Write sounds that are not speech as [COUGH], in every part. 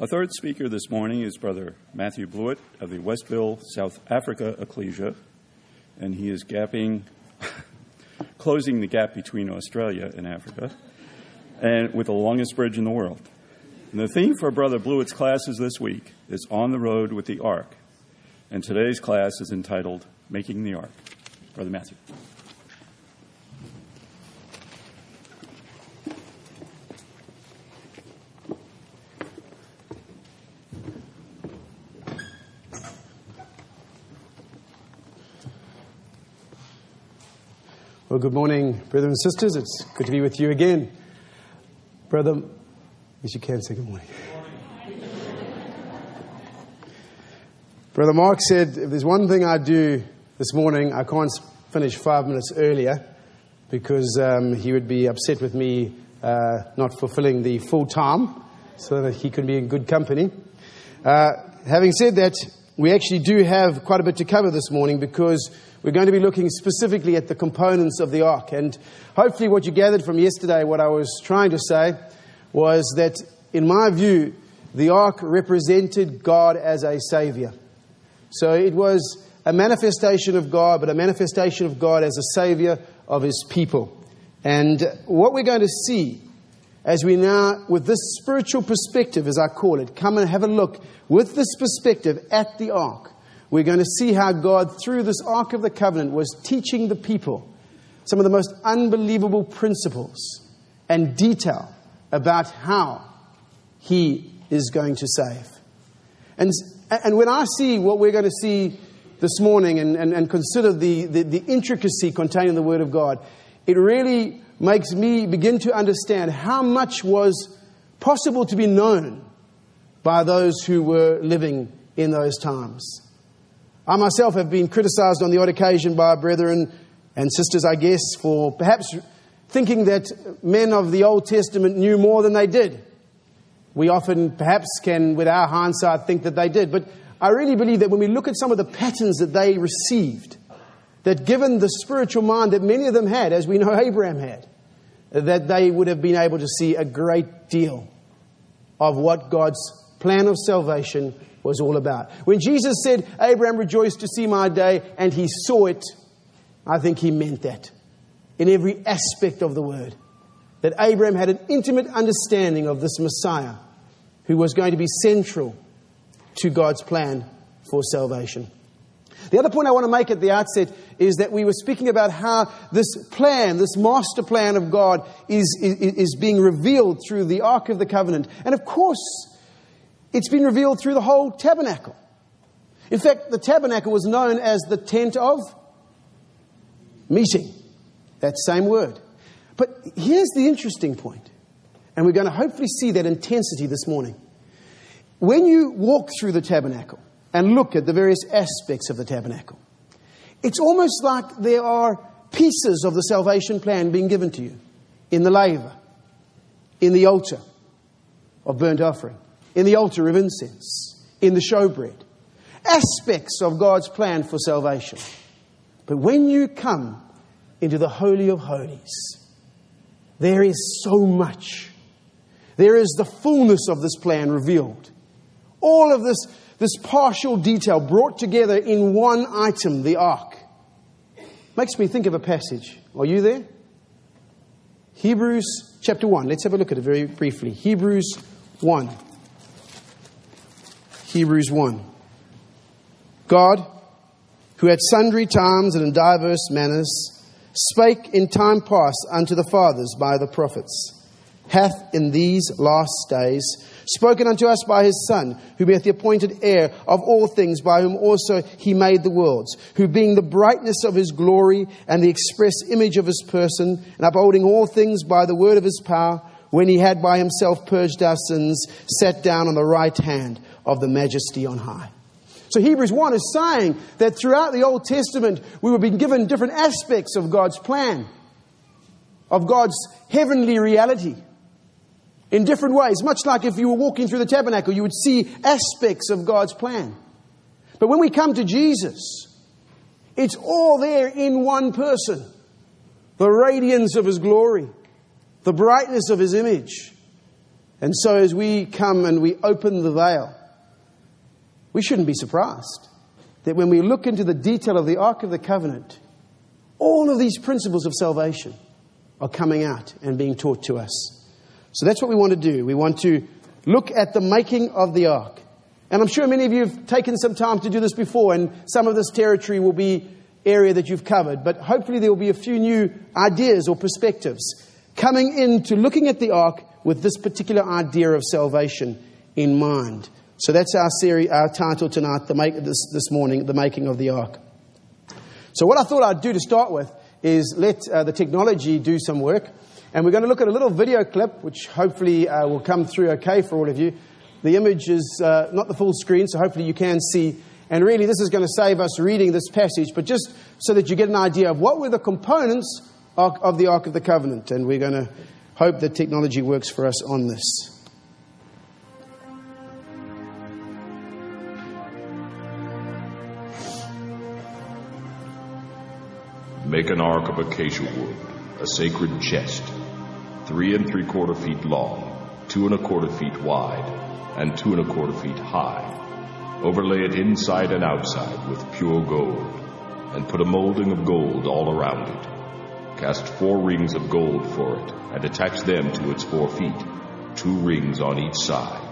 Our third speaker this morning is Brother Matthew Blewett of the Westville, South Africa Ecclesia, and he is gapping, [LAUGHS] closing the gap between Australia and Africa, and with the longest bridge in the world. And the theme for Brother Blewett's classes this week is On the Road with the Ark, and today's class is entitled Making the Ark. Brother Matthew. Good morning, brothers and sisters. It's good to be with you again. Brother, yes, you can say good morning. Brother Mark said, if there's one thing I do this morning, I can't finish five minutes earlier because um, he would be upset with me uh, not fulfilling the full time so that he could be in good company. Uh, having said that, we actually do have quite a bit to cover this morning because we're going to be looking specifically at the components of the ark. And hopefully, what you gathered from yesterday, what I was trying to say, was that in my view, the ark represented God as a savior. So it was a manifestation of God, but a manifestation of God as a savior of his people. And what we're going to see as we now, with this spiritual perspective, as I call it, come and have a look with this perspective at the ark we're going to see how God, through this Ark of the Covenant, was teaching the people some of the most unbelievable principles and detail about how He is going to save. And, and when I see what we're going to see this morning and, and, and consider the, the, the intricacy contained in the Word of God, it really makes me begin to understand how much was possible to be known by those who were living in those times. I myself have been criticized on the odd occasion by brethren and sisters, I guess, for perhaps thinking that men of the Old Testament knew more than they did. We often, perhaps, can, with our hindsight, think that they did. But I really believe that when we look at some of the patterns that they received, that given the spiritual mind that many of them had, as we know [LAUGHS] Abraham had, that they would have been able to see a great deal of what God's plan of salvation was all about. When Jesus said, Abraham rejoiced to see my day, and he saw it, I think he meant that in every aspect of the word. That Abraham had an intimate understanding of this Messiah who was going to be central to God's plan for salvation. The other point I want to make at the outset is that we were speaking about how this plan, this master plan of God, is, is, is being revealed through the Ark of the Covenant. And of course, it's been revealed through the whole tabernacle. In fact, the tabernacle was known as the tent of meeting. That same word. But here's the interesting point, and we're going to hopefully see that intensity this morning. When you walk through the tabernacle and look at the various aspects of the tabernacle, it's almost like there are pieces of the salvation plan being given to you in the laver, in the altar of burnt offering, in the altar of incense, in the showbread. Aspects of God's plan for salvation. But when you come into the Holy of Holies, there is so much. There is the fullness of this plan revealed. All of this, this partial detail brought together in one item, the ark. Makes me think of a passage. Are you there? Hebrews chapter 1. Let's have a look at it very briefly. Hebrews 1. Hebrews 1. God, who at sundry times and in diverse manners spake in time past unto the fathers by the prophets, hath in these last days spoken unto us by his Son, who beeth the appointed heir of all things, by whom also he made the worlds, who being the brightness of his glory and the express image of his person, and upholding all things by the word of his power, when he had by himself purged our sins, sat down on the right hand of the majesty on high. So Hebrews 1 is saying that throughout the Old Testament, we were being given different aspects of God's plan, of God's heavenly reality in different ways. Much like if you were walking through the tabernacle, you would see aspects of God's plan. But when we come to Jesus, it's all there in one person. The radiance of his glory, the brightness of his image, And so as we come and we open the veil, we shouldn't be surprised that when we look into the detail of the Ark of the Covenant, all of these principles of salvation are coming out and being taught to us. So that's what we want to do. We want to look at the making of the ark. And I'm sure many of you have taken some time to do this before, and some of this territory will be area that you've covered. But hopefully, there will be a few new ideas or perspectives coming into looking at the ark with this particular idea of salvation in mind. So that's our series, our title tonight, the make, this, this morning, the making of the ark. So what I thought I'd do to start with is let uh, the technology do some work. And we're going to look at a little video clip, which hopefully uh, will come through okay for all of you. The image is uh, not the full screen, so hopefully you can see. And really, this is going to save us reading this passage, but just so that you get an idea of what were the components of, of the Ark of the Covenant. And we're going to hope that technology works for us on this. Make an ark of acacia wood, a sacred chest, three and three quarter feet long, two and a quarter feet wide, and two and a quarter feet high. Overlay it inside and outside with pure gold, and put a molding of gold all around it. Cast four rings of gold for it, and attach them to its four feet, two rings on each side.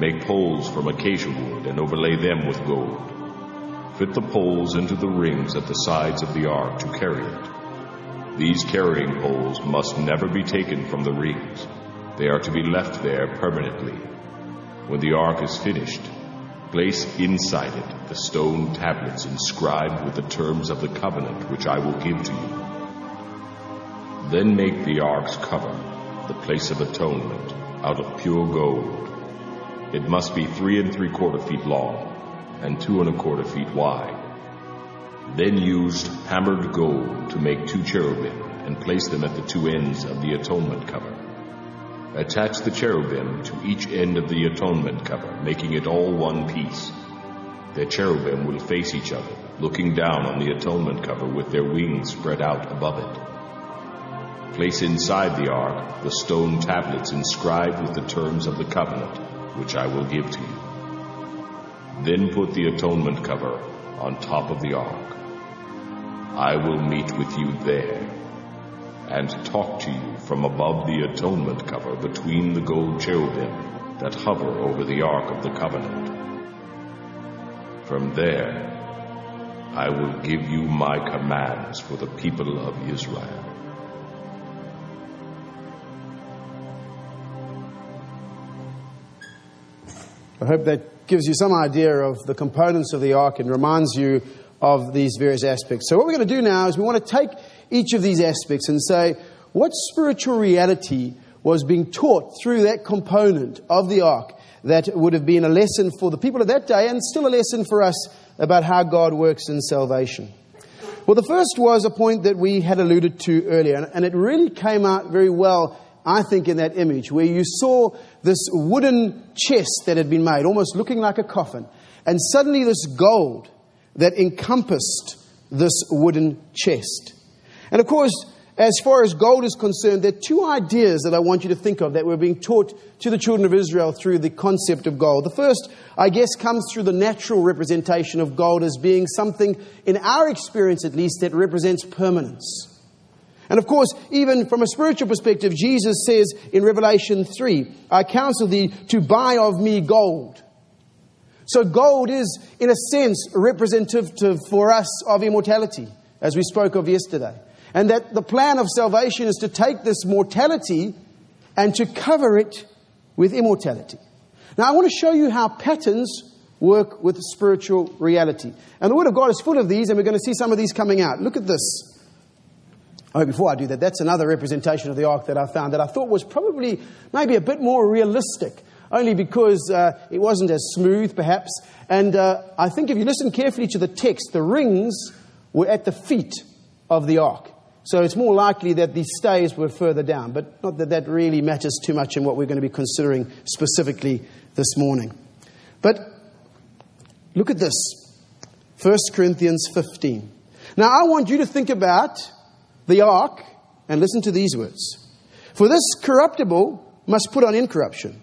Make poles from acacia wood and overlay them with gold. Fit the poles into the rings at the sides of the ark to carry it. These carrying poles must never be taken from the rings. They are to be left there permanently. When the ark is finished, place inside it the stone tablets inscribed with the terms of the covenant which I will give to you. Then make the ark's cover, the place of atonement, out of pure gold. It must be three and three quarter feet long and two and a quarter feet wide. Then used hammered gold to make two cherubim and place them at the two ends of the atonement cover. Attach the cherubim to each end of the atonement cover, making it all one piece. The cherubim will face each other, looking down on the atonement cover with their wings spread out above it. Place inside the ark the stone tablets inscribed with the terms of the covenant, which I will give to you. Then put the atonement cover on top of the ark. I will meet with you there and talk to you from above the atonement cover between the gold cherubim that hover over the ark of the covenant. From there, I will give you my commands for the people of Israel. I hope that gives you some idea of the components of the ark and reminds you of these various aspects. So, what we're going to do now is we want to take each of these aspects and say, what spiritual reality was being taught through that component of the ark that would have been a lesson for the people of that day and still a lesson for us about how God works in salvation? Well, the first was a point that we had alluded to earlier, and it really came out very well, I think, in that image, where you saw this wooden chest that had been made, almost looking like a coffin, and suddenly this gold that encompassed this wooden chest. And of course, as far as gold is concerned, there are two ideas that I want you to think of that were being taught to the children of Israel through the concept of gold. The first, I guess, comes through the natural representation of gold as being something, in our experience at least, that represents permanence. And of course, even from a spiritual perspective, Jesus says in Revelation 3, I counsel thee to buy of me gold. So gold is, in a sense, representative for us of immortality, as we spoke of yesterday. And that the plan of salvation is to take this mortality and to cover it with immortality. Now, I want to show you how patterns work with spiritual reality. And the Word of God is full of these, and we're going to see some of these coming out. Look at this. Oh, before I do that, that's another representation of the ark that I found that I thought was probably maybe a bit more realistic, only because uh, it wasn't as smooth, perhaps. And uh, I think if you listen carefully to the text, the rings were at the feet of the ark. So it's more likely that the stays were further down, but not that that really matters too much in what we're going to be considering specifically this morning. But look at this 1 Corinthians 15. Now, I want you to think about the ark and listen to these words. For this corruptible must put on incorruption.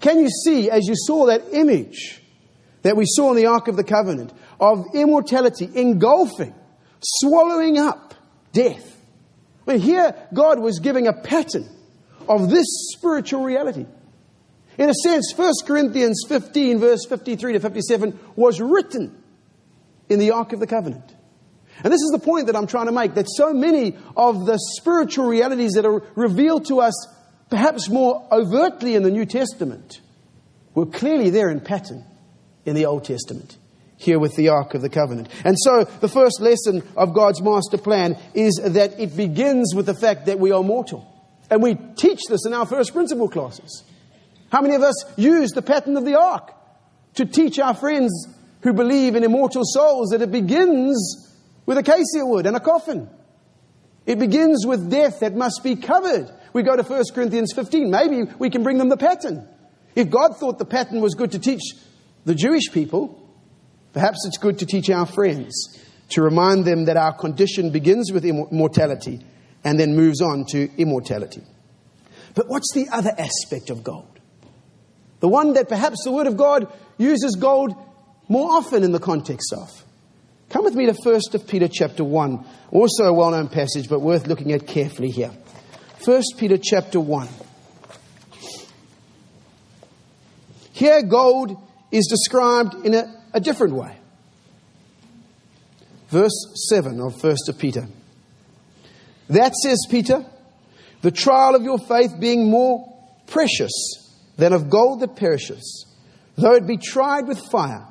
can you see, as you saw that image that we saw in the Ark of the Covenant, of immortality engulfing, swallowing up death? Mean, here God was giving a pattern of this spiritual reality. In a sense, 1 Corinthians 15, verse 53 to 57, was written in the Ark of the Covenant. And this is the point that I'm trying to make that so many of the spiritual realities that are revealed to us, perhaps more overtly in the New Testament, were clearly there in pattern in the Old Testament, here with the Ark of the Covenant. And so the first lesson of God's master plan is that it begins with the fact that we are mortal. And we teach this in our first principle classes. How many of us use the pattern of the Ark to teach our friends who believe in immortal souls that it begins with a acacia wood and a coffin. It begins with death that must be covered. We go to 1 Corinthians 15. Maybe we can bring them the pattern. If God thought the pattern was good to teach the Jewish people, perhaps it's good to teach our friends, to remind them that our condition begins with mortality and then moves on to immortality. But what's the other aspect of gold? The one that perhaps the Word of God uses gold more often in the context of. Come with me to 1 Peter chapter 1. Also a well known passage, but worth looking at carefully here. 1 Peter chapter 1. Here, gold is described in a, a different way. Verse 7 of 1 Peter. That says Peter, the trial of your faith being more precious than of gold that perishes, though it be tried with fire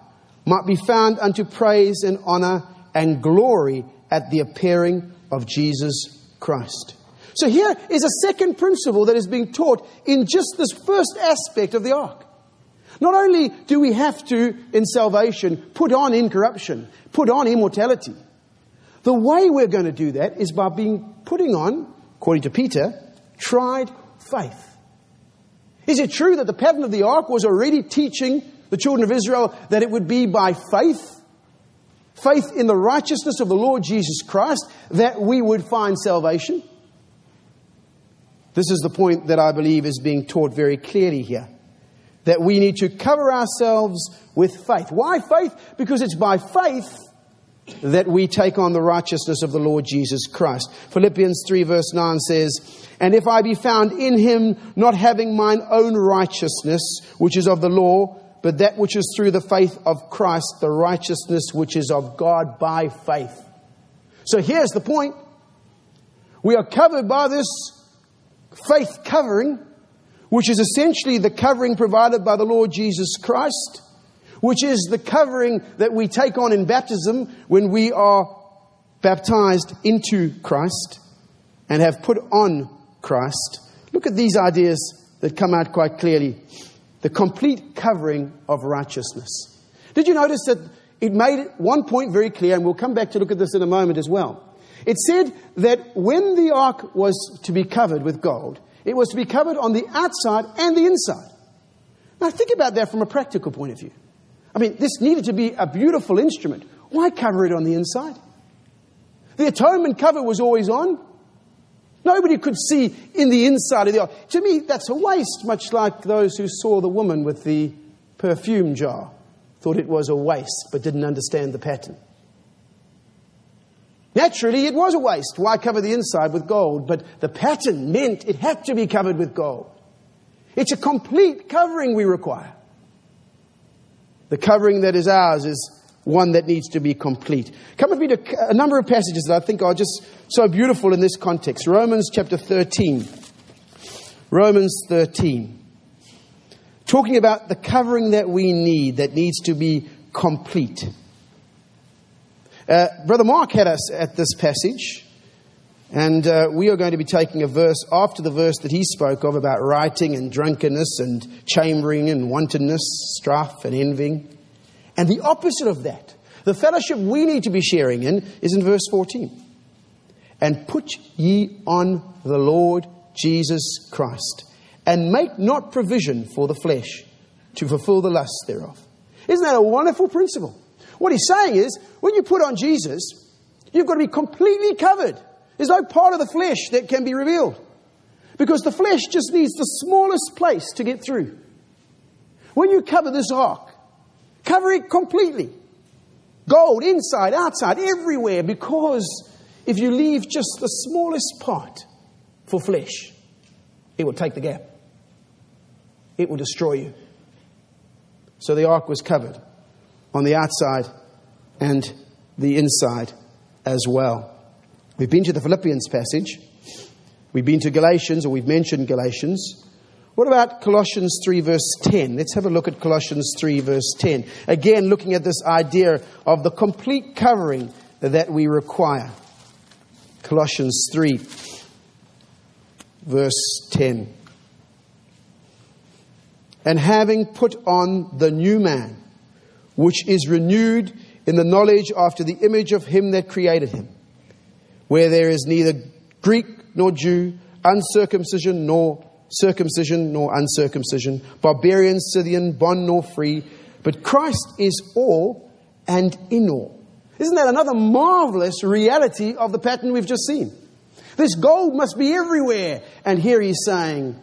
might be found unto praise and honor and glory at the appearing of Jesus Christ. So here is a second principle that is being taught in just this first aspect of the ark. Not only do we have to, in salvation, put on incorruption, put on immortality, the way we're going to do that is by being putting on, according to Peter, tried faith. Is it true that the pattern of the ark was already teaching the children of Israel that it would be by faith, faith in the righteousness of the Lord Jesus Christ, that we would find salvation. This is the point that I believe is being taught very clearly here. That we need to cover ourselves with faith. Why faith? Because it's by faith that we take on the righteousness of the Lord Jesus Christ. Philippians 3, verse 9 says, And if I be found in him, not having mine own righteousness, which is of the law, but that which is through the faith of Christ, the righteousness which is of God by faith. So here's the point. We are covered by this faith covering, which is essentially the covering provided by the Lord Jesus Christ, which is the covering that we take on in baptism when we are baptized into Christ and have put on Christ. Look at these ideas that come out quite clearly the complete covering of righteousness. Did you notice that it made one point very clear, and we'll come back to look at this in a moment as well. It said that when the ark was to be covered with gold, it was to be covered on the outside and the inside. Now, think about that from a practical point of view. I mean, this needed to be a beautiful instrument. Why cover it on the inside? The atonement cover was always on. Nobody could see in the inside of the ark. To me, that's a waste, much like those who saw the woman with the perfume jar, thought it was a waste, but didn't understand the pattern. Naturally, it was a waste. Why cover the inside with gold? But the pattern meant it had to be covered with gold. It's a complete covering we require. The covering that is ours is one that needs to be complete. Come with me to a number of passages that I think are just so beautiful in this context. Romans chapter 13. Romans 13. Talking about the covering that we need, that needs to be complete. Uh, Brother Mark had us at this passage, And uh, we are going to be taking a verse after the verse that he spoke of about writing and drunkenness and chambering and wantonness, strife and envying. And the opposite of that, the fellowship we need to be sharing in, is in verse 14. And put ye on the Lord Jesus Christ, and make not provision for the flesh to fulfill the lusts thereof. Isn't that a wonderful principle? What he's saying is, when you put on Jesus, you've got to be completely covered. There's no part of the flesh that can be revealed. Because the flesh just needs the smallest place to get through. When you cover this ark, cover it completely. Gold, inside, outside, everywhere, because if you leave just the smallest part for flesh, it will take the gap. It will destroy you. So the ark was covered on the outside and the inside as well. We've been to the Philippians passage. We've been to Galatians, or we've mentioned Galatians. What about Colossians 3, verse 10? Let's have a look at Colossians 3, verse 10. Again, looking at this idea of the complete covering that we require. Colossians 3, verse 10. And having put on the new man, which is renewed in the knowledge after the image of him that created him, where there is neither Greek nor Jew, uncircumcision nor circumcision nor uncircumcision, barbarian, Scythian, bond nor free, but Christ is all and in all. Isn't that another marvelous reality of the pattern we've just seen? This gold must be everywhere. And here he's saying,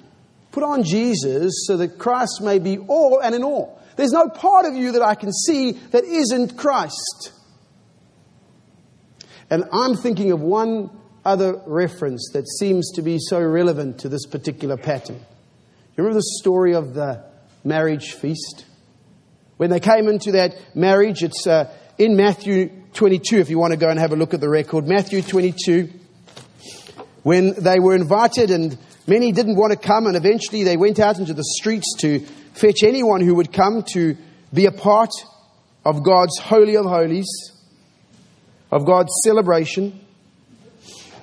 put on Jesus so that Christ may be all and in all. There's no part of you that I can see that isn't Christ. And I'm thinking of one other reference that seems to be so relevant to this particular pattern. You remember the story of the marriage feast? When they came into that marriage, it's uh, in Matthew 22, if you want to go and have a look at the record. Matthew 22, when they were invited and many didn't want to come, and eventually they went out into the streets to fetch anyone who would come to be a part of God's Holy of Holies, of God's celebration.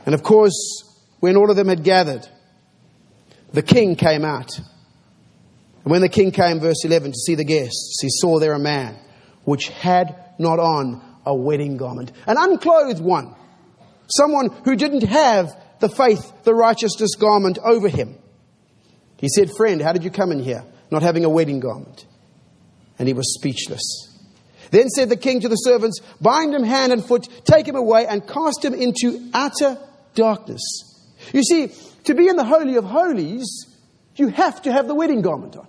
And of course, when all of them had gathered, the king came out. And when the king came, verse 11, to see the guests, he saw there a man which had not on a wedding garment, an unclothed one, someone who didn't have the faith, the righteousness garment over him. He said, Friend, how did you come in here not having a wedding garment? And he was speechless. Then said the king to the servants, Bind him hand and foot, take him away, and cast him into utter darkness. You see, to be in the Holy of Holies, you have to have the wedding garment on.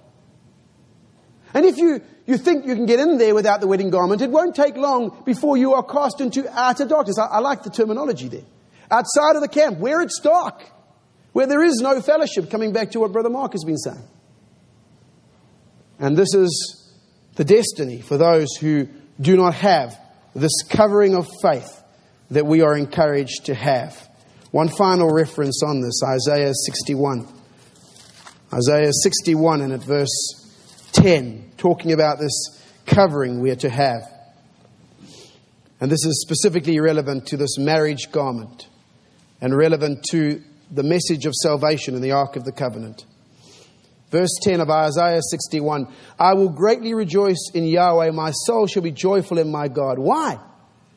And if you, you think you can get in there without the wedding garment, it won't take long before you are cast into utter darkness. I, I like the terminology there. Outside of the camp, where it's dark, where there is no fellowship, coming back to what Brother Mark has been saying. And this is the destiny for those who do not have this covering of faith that we are encouraged to have. One final reference on this Isaiah 61. Isaiah 61 and at verse 10, talking about this covering we are to have. And this is specifically relevant to this marriage garment and relevant to the message of salvation in the Ark of the Covenant. Verse 10 of Isaiah 61 I will greatly rejoice in Yahweh, my soul shall be joyful in my God. Why?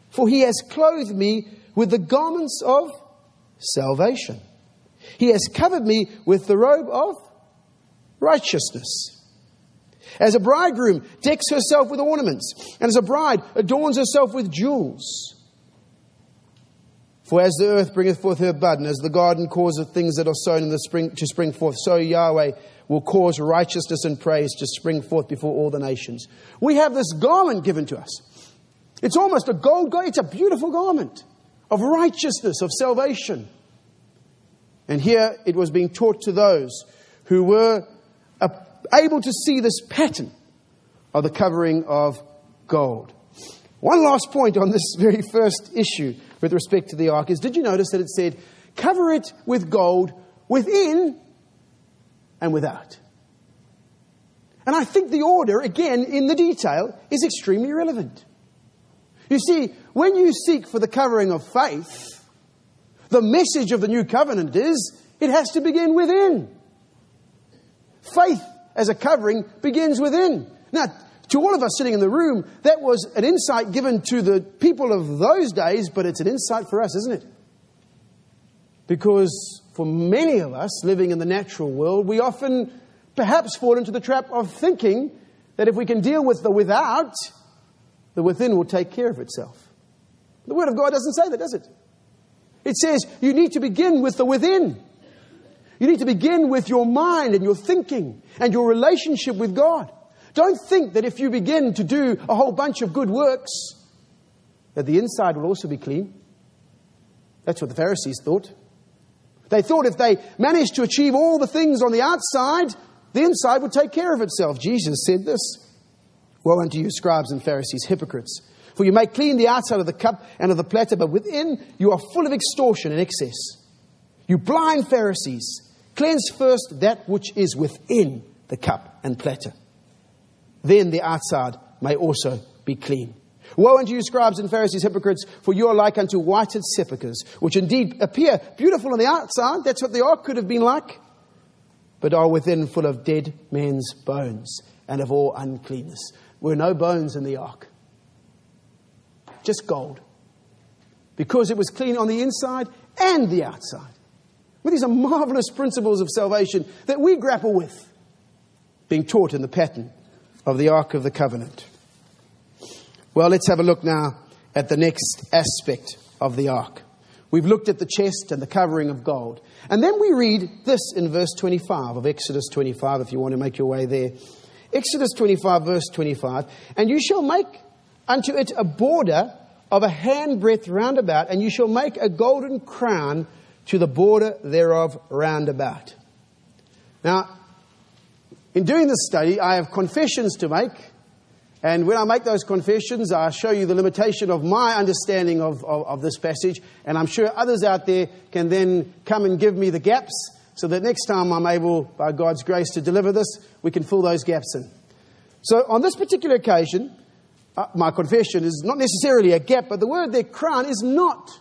For he has clothed me with the garments of salvation. He has covered me with the robe of righteousness. As a bridegroom decks herself with ornaments, and as a bride adorns herself with jewels. For as the earth bringeth forth her bud, and as the garden causeth things that are sown in the spring to spring forth, so Yahweh will cause righteousness and praise to spring forth before all the nations. We have this garment given to us. It's almost a gold garment. It's a beautiful garment of righteousness, of salvation. And here it was being taught to those who were able to see this pattern of the covering of gold. One last point on this very first issue with respect to the ark is did you notice that it said, cover it with gold within and without? And I think the order, again, in the detail, is extremely relevant. You see, when you seek for the covering of faith, The message of the new covenant is it has to begin within. Faith as a covering begins within. Now, to all of us sitting in the room, that was an insight given to the people of those days, but it's an insight for us, isn't it? Because for many of us living in the natural world, we often perhaps fall into the trap of thinking that if we can deal with the without, the within will take care of itself. The Word of God doesn't say that, does it? It says you need to begin with the within. You need to begin with your mind and your thinking and your relationship with God. Don't think that if you begin to do a whole bunch of good works, that the inside will also be clean. That's what the Pharisees thought. They thought if they managed to achieve all the things on the outside, the inside would take care of itself. Jesus said this Woe unto you, scribes and Pharisees, hypocrites! For you make clean the outside of the cup and of the platter, but within you are full of extortion and excess. You blind Pharisees, cleanse first that which is within the cup and platter. Then the outside may also be clean. Woe unto you, scribes and Pharisees, hypocrites, for you are like unto whited sepulchres, which indeed appear beautiful on the outside. That's what the ark could have been like but are within full of dead men's bones and of all uncleanness. Were no bones in the ark, just gold. Because it was clean on the inside and the outside. Well, these are marvelous principles of salvation that we grapple with, being taught in the pattern of the Ark of the Covenant. Well, let's have a look now at the next aspect of the Ark. We've looked at the chest and the covering of gold. And then we read this in verse 25 of Exodus 25, if you want to make your way there. Exodus 25, verse 25. And you shall make unto it a border of a handbreadth round about, and you shall make a golden crown to the border thereof round about. Now, in doing this study, I have confessions to make and when I make those confessions, I show you the limitation of my understanding of, of, of, this passage. And I'm sure others out there can then come and give me the gaps so that next time I'm able, by God's grace, to deliver this, we can fill those gaps in. So on this particular occasion, uh, my confession is not necessarily a gap, but the word there, crown, is not,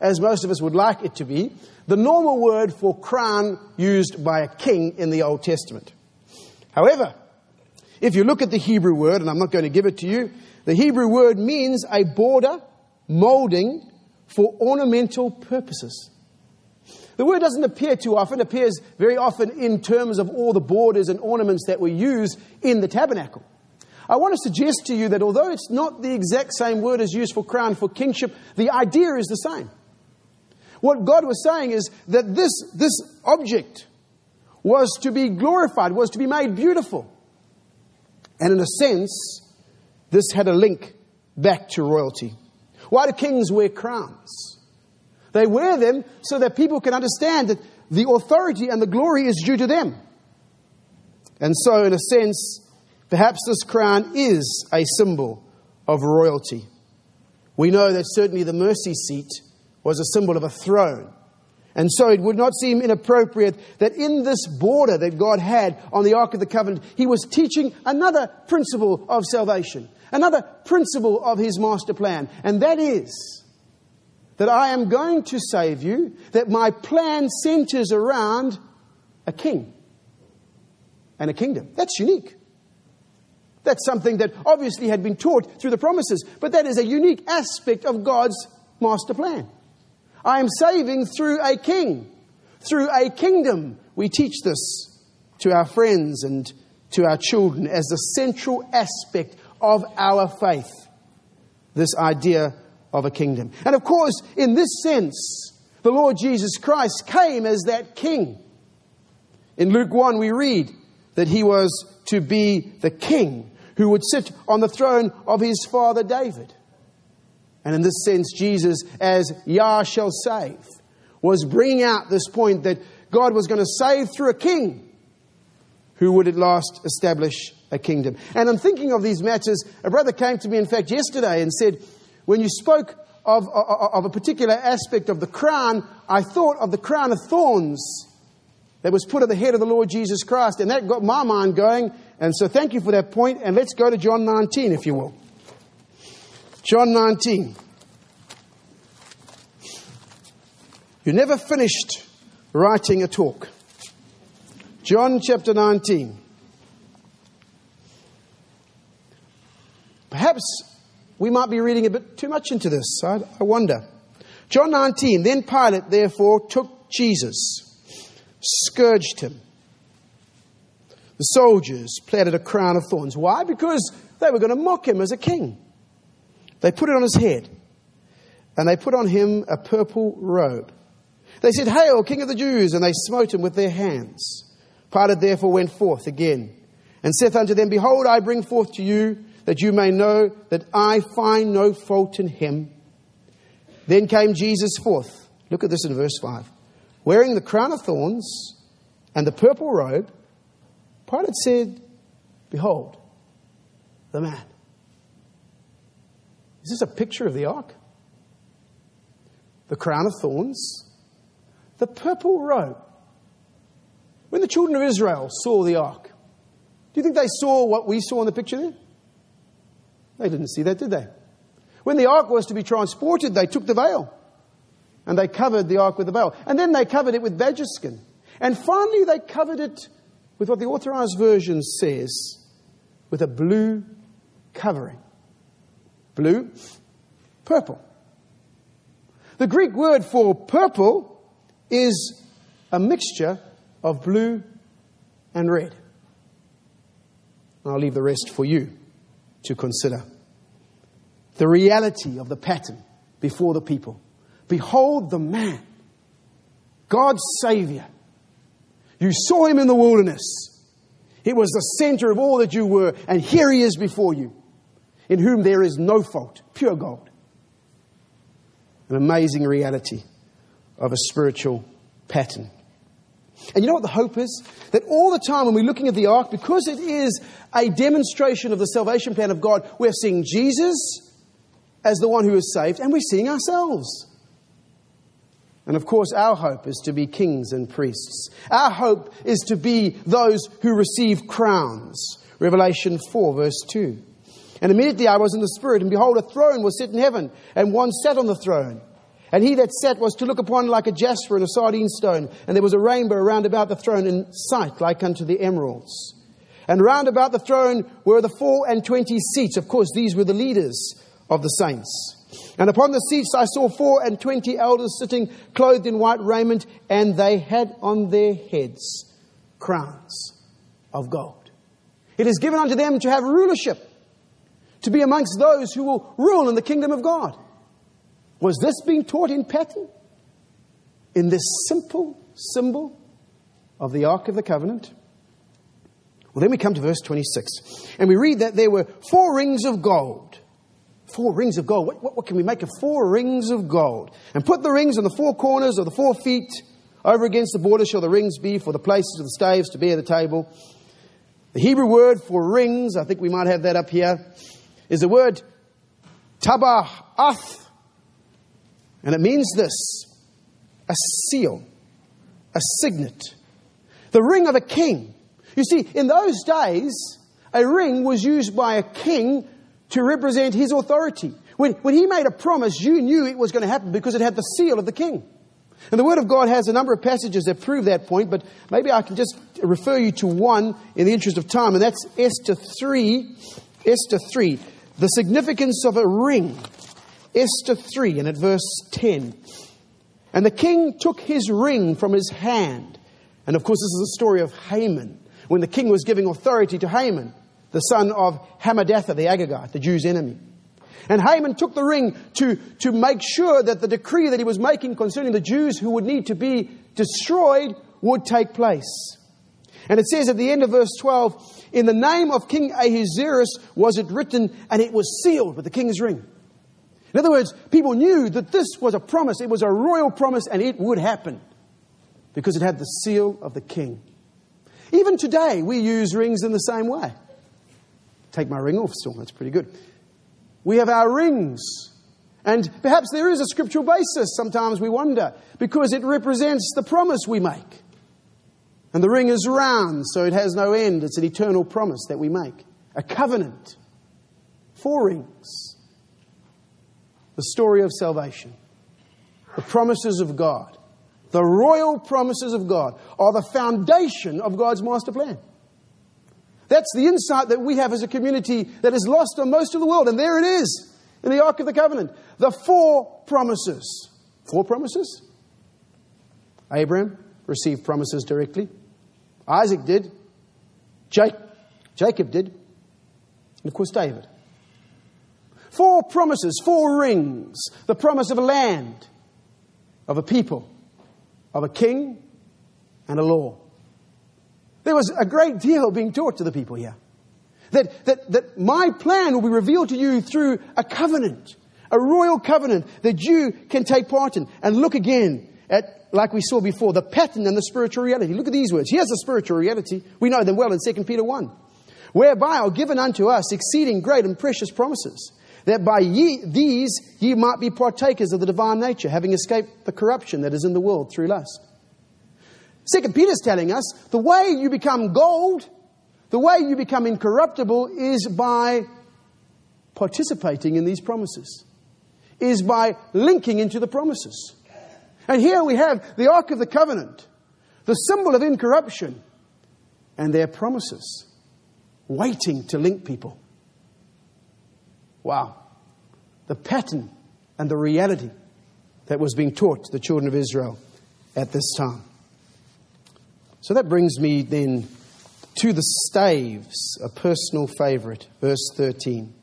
as most of us would like it to be, the normal word for crown used by a king in the Old Testament. However, if you look at the Hebrew word, and I'm not going to give it to you, the Hebrew word means a border, molding for ornamental purposes. The word doesn't appear too often, it appears very often in terms of all the borders and ornaments that were used in the tabernacle. I want to suggest to you that although it's not the exact same word as used for crown for kingship, the idea is the same. What God was saying is that this, this object was to be glorified, was to be made beautiful. And in a sense, this had a link back to royalty. Why do kings wear crowns? They wear them so that people can understand that the authority and the glory is due to them. And so, in a sense, perhaps this crown is a symbol of royalty. We know that certainly the mercy seat was a symbol of a throne. And so it would not seem inappropriate that in this border that God had on the Ark of the Covenant, He was teaching another principle of salvation, another principle of His master plan. And that is that I am going to save you, that my plan centers around a king and a kingdom. That's unique. That's something that obviously had been taught through the promises, but that is a unique aspect of God's master plan. I am saving through a king, through a kingdom. We teach this to our friends and to our children as the central aspect of our faith. This idea of a kingdom. And of course, in this sense, the Lord Jesus Christ came as that king. In Luke 1, we read that he was to be the king who would sit on the throne of his father David. And in this sense, Jesus, as Yah shall save, was bringing out this point that God was going to save through a king who would at last establish a kingdom. And I'm thinking of these matters. A brother came to me, in fact, yesterday and said, When you spoke of, of, of a particular aspect of the crown, I thought of the crown of thorns that was put at the head of the Lord Jesus Christ. And that got my mind going. And so thank you for that point. And let's go to John 19, if you will. John 19. You're never finished writing a talk. John chapter 19. Perhaps we might be reading a bit too much into this. I, I wonder. John 19. Then Pilate, therefore, took Jesus, scourged him. The soldiers planted a crown of thorns. Why? Because they were going to mock him as a king. They put it on his head, and they put on him a purple robe. They said, Hail, King of the Jews! And they smote him with their hands. Pilate therefore went forth again, and saith unto them, Behold, I bring forth to you that you may know that I find no fault in him. Then came Jesus forth. Look at this in verse 5. Wearing the crown of thorns and the purple robe, Pilate said, Behold, the man. Is this a picture of the ark? The crown of thorns, the purple robe. When the children of Israel saw the ark, do you think they saw what we saw in the picture there? They didn't see that, did they? When the ark was to be transported, they took the veil and they covered the ark with the veil. And then they covered it with badger skin. And finally, they covered it with what the authorized version says with a blue covering. Blue, purple. The Greek word for purple is a mixture of blue and red. I'll leave the rest for you to consider. The reality of the pattern before the people. Behold the man, God's Savior. You saw him in the wilderness. It was the center of all that you were, and here he is before you, in whom there is no fault, pure gold. An amazing reality of a spiritual pattern. And you know what the hope is? That all the time when we're looking at the ark, because it is a demonstration of the salvation plan of God, we're seeing Jesus as the one who is saved, and we're seeing ourselves. And of course, our hope is to be kings and priests. Our hope is to be those who receive crowns. Revelation 4, verse 2. And immediately I was in the Spirit, and behold, a throne was set in heaven, and one sat on the throne. And he that sat was to look upon like a jasper and a sardine stone, and there was a rainbow round about the throne in sight like unto the emeralds. And round about the throne were the four and twenty seats. Of course, these were the leaders of the saints. And upon the seats I saw four and twenty elders sitting, clothed in white raiment, and they had on their heads crowns of gold. It is given unto them to have rulership, to be amongst those who will rule in the kingdom of God. Was this being taught in pattern? In this simple symbol of the Ark of the Covenant? Well, then we come to verse 26, and we read that there were four rings of gold. Four rings of gold. What, what, what, can we make of four rings of gold? And put the rings on the four corners of the four feet. Over against the border shall the rings be for the places of the staves to bear the table. The Hebrew word for rings, I think we might have that up here, is the word taba'ath, and it means this a seal, a signet, the ring of a king. You see, in those days, a ring was used by a king to represent his authority. When, when he made a promise, you knew it was going to happen because it had the seal of the king. And the Word of God has a number of passages that prove that point, but maybe I can just refer you to one in the interest of time, and that's Esther 3. Esther 3. The significance of a ring. Esther 3 and at verse 10. And the king took his ring from his hand. And of course, this is the story of Haman, when the king was giving authority to Haman, the son of Hammedatha, the Agagite, the Jews' enemy. And Haman took the ring to, to make sure that the decree that he was making concerning the Jews who would need to be destroyed would take place. And it says at the end of verse 12, In the name of King Ahasuerus was it written, and it was sealed with the king's ring. In other words, people knew that this was a promise. It was a royal promise and it would happen because it had the seal of the king. Even today, we use rings in the same way. Take my ring off still, that's pretty good. We have our rings. And perhaps there is a scriptural basis, sometimes we wonder, because it represents the promise we make. And the ring is round, so it has no end. It's an eternal promise that we make. A covenant. Four rings the story of salvation, the promises of God, the royal promises of God, are the foundation of God's master plan. That's the insight that we have as a community that is lost on most of the world. And there it is in the Ark of the Covenant. The four promises. Four promises? Abraham received promises directly. Isaac did. Jacob did. And of course, David. Four promises, four rings. The promise of a land, of a people, of a king, and a law. There was a great deal being taught to the people here. That, that, that my plan will be revealed to you through a covenant, a royal covenant that you can take part in. And look again at, like we saw before, the pattern and the spiritual reality. Look at these words. Here's the spiritual reality. We know them well in 2 Peter 1. Whereby are given unto us exceeding great and precious promises, that by ye, these ye might be partakers of the divine nature, having escaped the corruption that is in the world through lust. Second Peter's telling us the way you become gold, the way you become incorruptible is by participating in these promises, is by linking into the promises. And here we have the Ark of the Covenant, the symbol of incorruption, and their promises, waiting to link people. Wow. The pattern and the reality that was being taught to the children of Israel at this time. So that brings me then to the staves, a personal favorite, verse 13.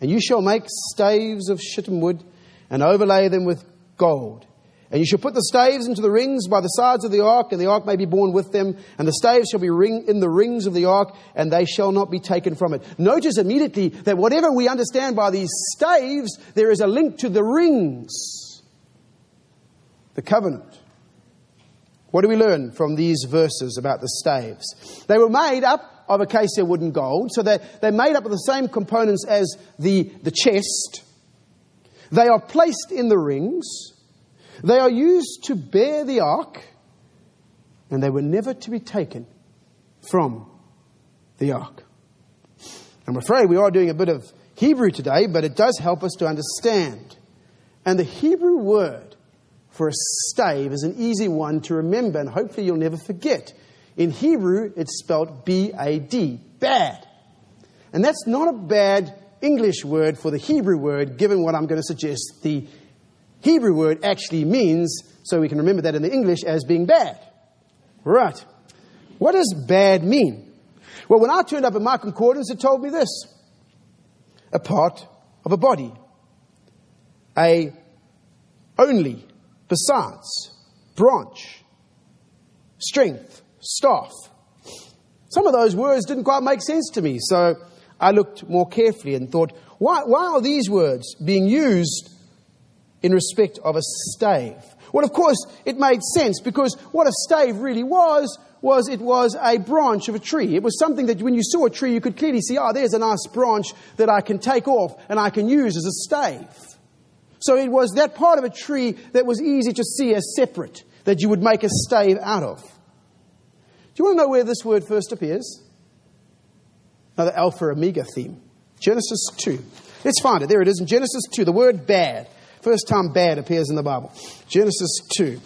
And you shall make staves of shittim wood and overlay them with gold. And you shall put the staves into the rings by the sides of the ark, and the ark may be borne with them. And the staves shall be ring, in the rings of the ark, and they shall not be taken from it. Notice immediately that whatever we understand by these staves, there is a link to the rings, the covenant. What do we learn from these verses about the staves? They were made up of acacia wood and gold, so they're, they're made up of the same components as the, the chest. They are placed in the rings. They are used to bear the ark, and they were never to be taken from the ark. I'm afraid we are doing a bit of Hebrew today, but it does help us to understand. And the Hebrew word for a stave is an easy one to remember, and hopefully you'll never forget. In Hebrew, it's spelled B A D, bad. And that's not a bad English word for the Hebrew word, given what I'm going to suggest the Hebrew word actually means, so we can remember that in the English as being bad. Right. What does bad mean? Well, when I turned up in my concordance, it told me this a part of a body, a only besides, branch, strength, staff. Some of those words didn't quite make sense to me, so I looked more carefully and thought, why, why are these words being used in respect of a stave? Well, of course, it made sense because what a stave really was, was it was a branch of a tree. It was something that when you saw a tree, you could clearly see, oh, there's a nice branch that I can take off and I can use as a stave. So it was that part of a tree that was easy to see as separate, that you would make a stave out of. Do you want to know where this word first appears? Another Alpha Omega theme. Genesis 2. Let's find it. There it is in Genesis 2. The word bad. First time bad appears in the Bible. Genesis 2.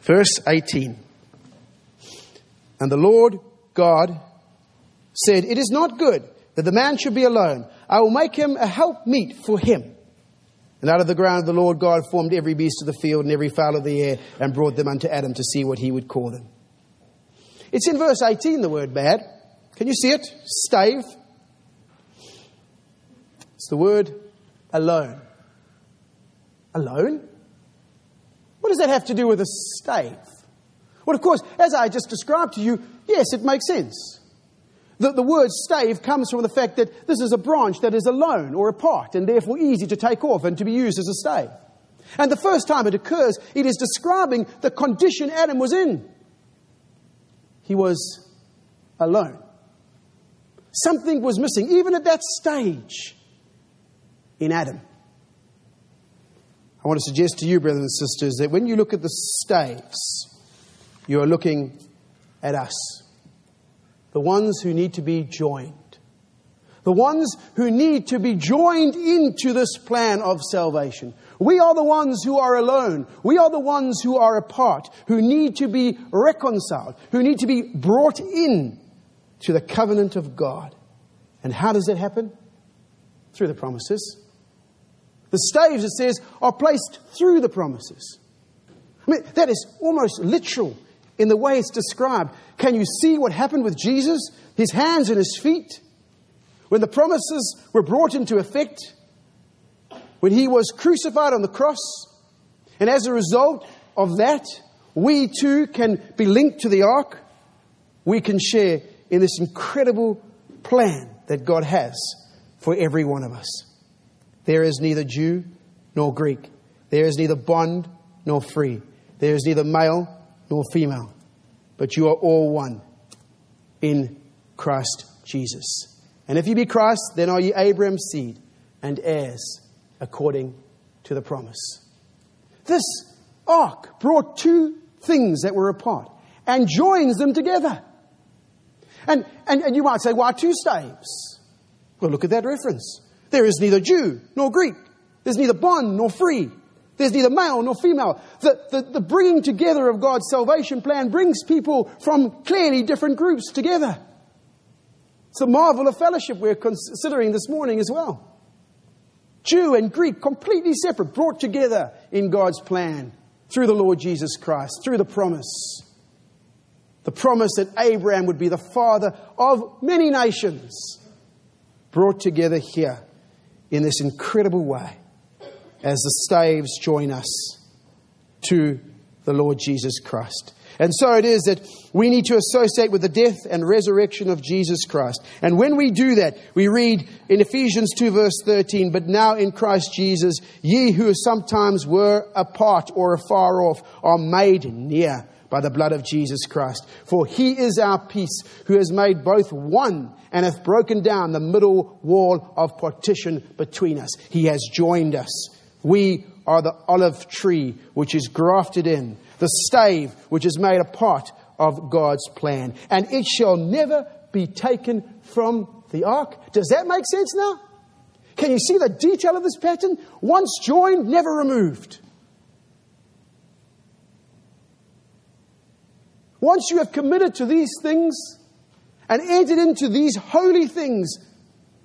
Verse 18. And the Lord God said, It is not good that the man should be alone. I will make him a helpmeet for him. And out of the ground the Lord God formed every beast of the field and every fowl of the air and brought them unto Adam to see what he would call them. It's in verse 18, the word bad. Can you see it? Stave. The word alone. Alone? What does that have to do with a stave? Well, of course, as I just described to you, yes, it makes sense. The, the word stave comes from the fact that this is a branch that is alone or apart and therefore easy to take off and to be used as a stave. And the first time it occurs, it is describing the condition Adam was in. He was alone. Something was missing, even at that stage in Adam. I want to suggest to you, brothers and sisters, that when you look at the staves, you are looking at us the ones who need to be joined, the ones who need to be joined into this plan of salvation. We are the ones who are alone. We are the ones who are apart, who need to be reconciled, who need to be brought in to the covenant of God. And how does that happen? Through the promises. The staves, it says, are placed through the promises. I mean, that is almost literal in the way it's described. Can you see what happened with Jesus? His hands and his feet? When the promises were brought into effect, when he was crucified on the cross, and as a result of that, we too can be linked to the ark. We can share in this incredible plan that God has for every one of us. There is neither Jew nor Greek. There is neither bond nor free. There is neither male nor female. But you are all one in Christ Jesus. And if you be Christ, then are ye Abraham's seed and heirs according to the promise. This ark brought two things that were apart and joins them together. And, and, and you might say, why two staves? Well, look at that reference. There is neither Jew nor Greek. There's neither bond nor free. There's neither male nor female. The, the, the bringing together of God's salvation plan brings people from clearly different groups together. It's the marvel of fellowship we're considering this morning as well. Jew and Greek, completely separate, brought together in God's plan through the Lord Jesus Christ, through the promise. The promise that Abraham would be the father of many nations, brought together here in this incredible way as the staves join us to the Lord Jesus Christ. And so it is that we need to associate with the death and resurrection of Jesus Christ. And when we do that, we read in Ephesians 2 verse 13, but now in Christ Jesus, ye who sometimes were apart or afar off are made near by the blood of Jesus Christ. For he is our peace, who has made both one and hath broken down the middle wall of partition between us. He has joined us. We are the olive tree which is grafted in the stave which is made a part of God's plan. And it shall never be taken from the ark. Does that make sense now? Can you see the detail of this pattern? Once joined, never removed. Once you have committed to these things and entered into these holy things,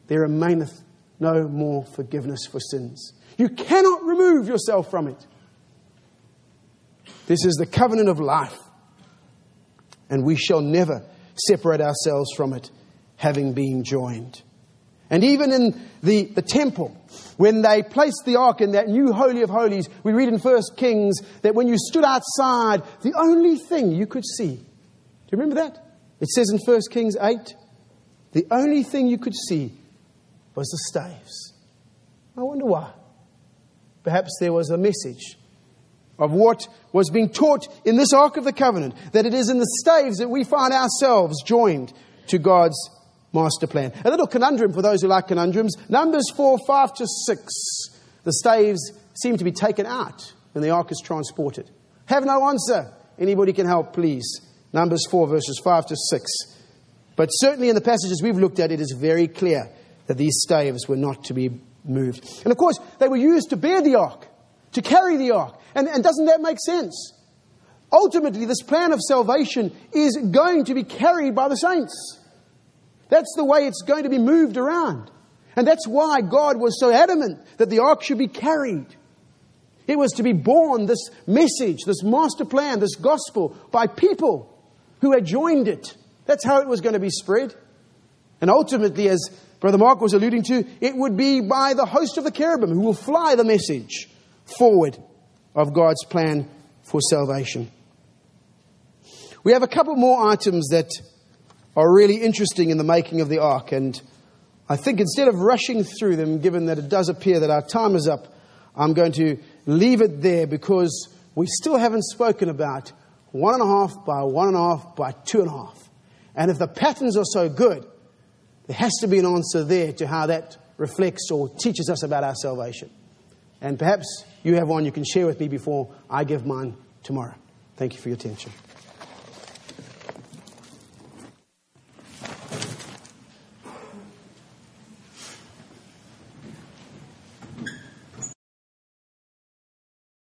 there remaineth no more forgiveness for sins. You cannot remove yourself from it. This is the covenant of life. And we shall never separate ourselves from it, having been joined. And even in the, the temple, when they placed the ark in that new Holy of Holies, we read in First Kings that when you stood outside, the only thing you could see. Do you remember that? It says in First Kings 8, the only thing you could see was the staves. I wonder why. Perhaps there was a message of what was being taught in this Ark of the Covenant, that it is in the staves that we find ourselves joined to God's master plan. A little conundrum for those who like conundrums. Numbers 4, 5 to 6. The staves seem to be taken out when the Ark is transported. Have no answer. Anybody can help, please. Numbers 4, verses 5 to 6. But certainly in the passages we've looked at, it is very clear that these staves were not to be moved. And of course, they were used to bear the ark, to carry the ark. And, and doesn't that make sense? Ultimately, this plan of salvation is going to be carried by the saints. That's the way it's going to be moved around. And that's why God was so adamant that the ark should be carried. It was to be borne, this message, this master plan, this gospel, by people who had joined it. That's how it was going to be spread. And ultimately, as Brother Mark was alluding to, it would be by the host of the cherubim who will fly the message forward of God's plan for salvation. We have a couple more items that are really interesting in the making of the ark, and I think instead of rushing through them, given that it does appear that our time is up, I'm going to leave it there because we still haven't spoken about one and a half by one and a half by two and a half. And if the patterns are so good, there has to be an answer there to how that reflects or teaches us about our salvation. And perhaps you have one you can share with me before I give mine tomorrow. Thank you for your attention.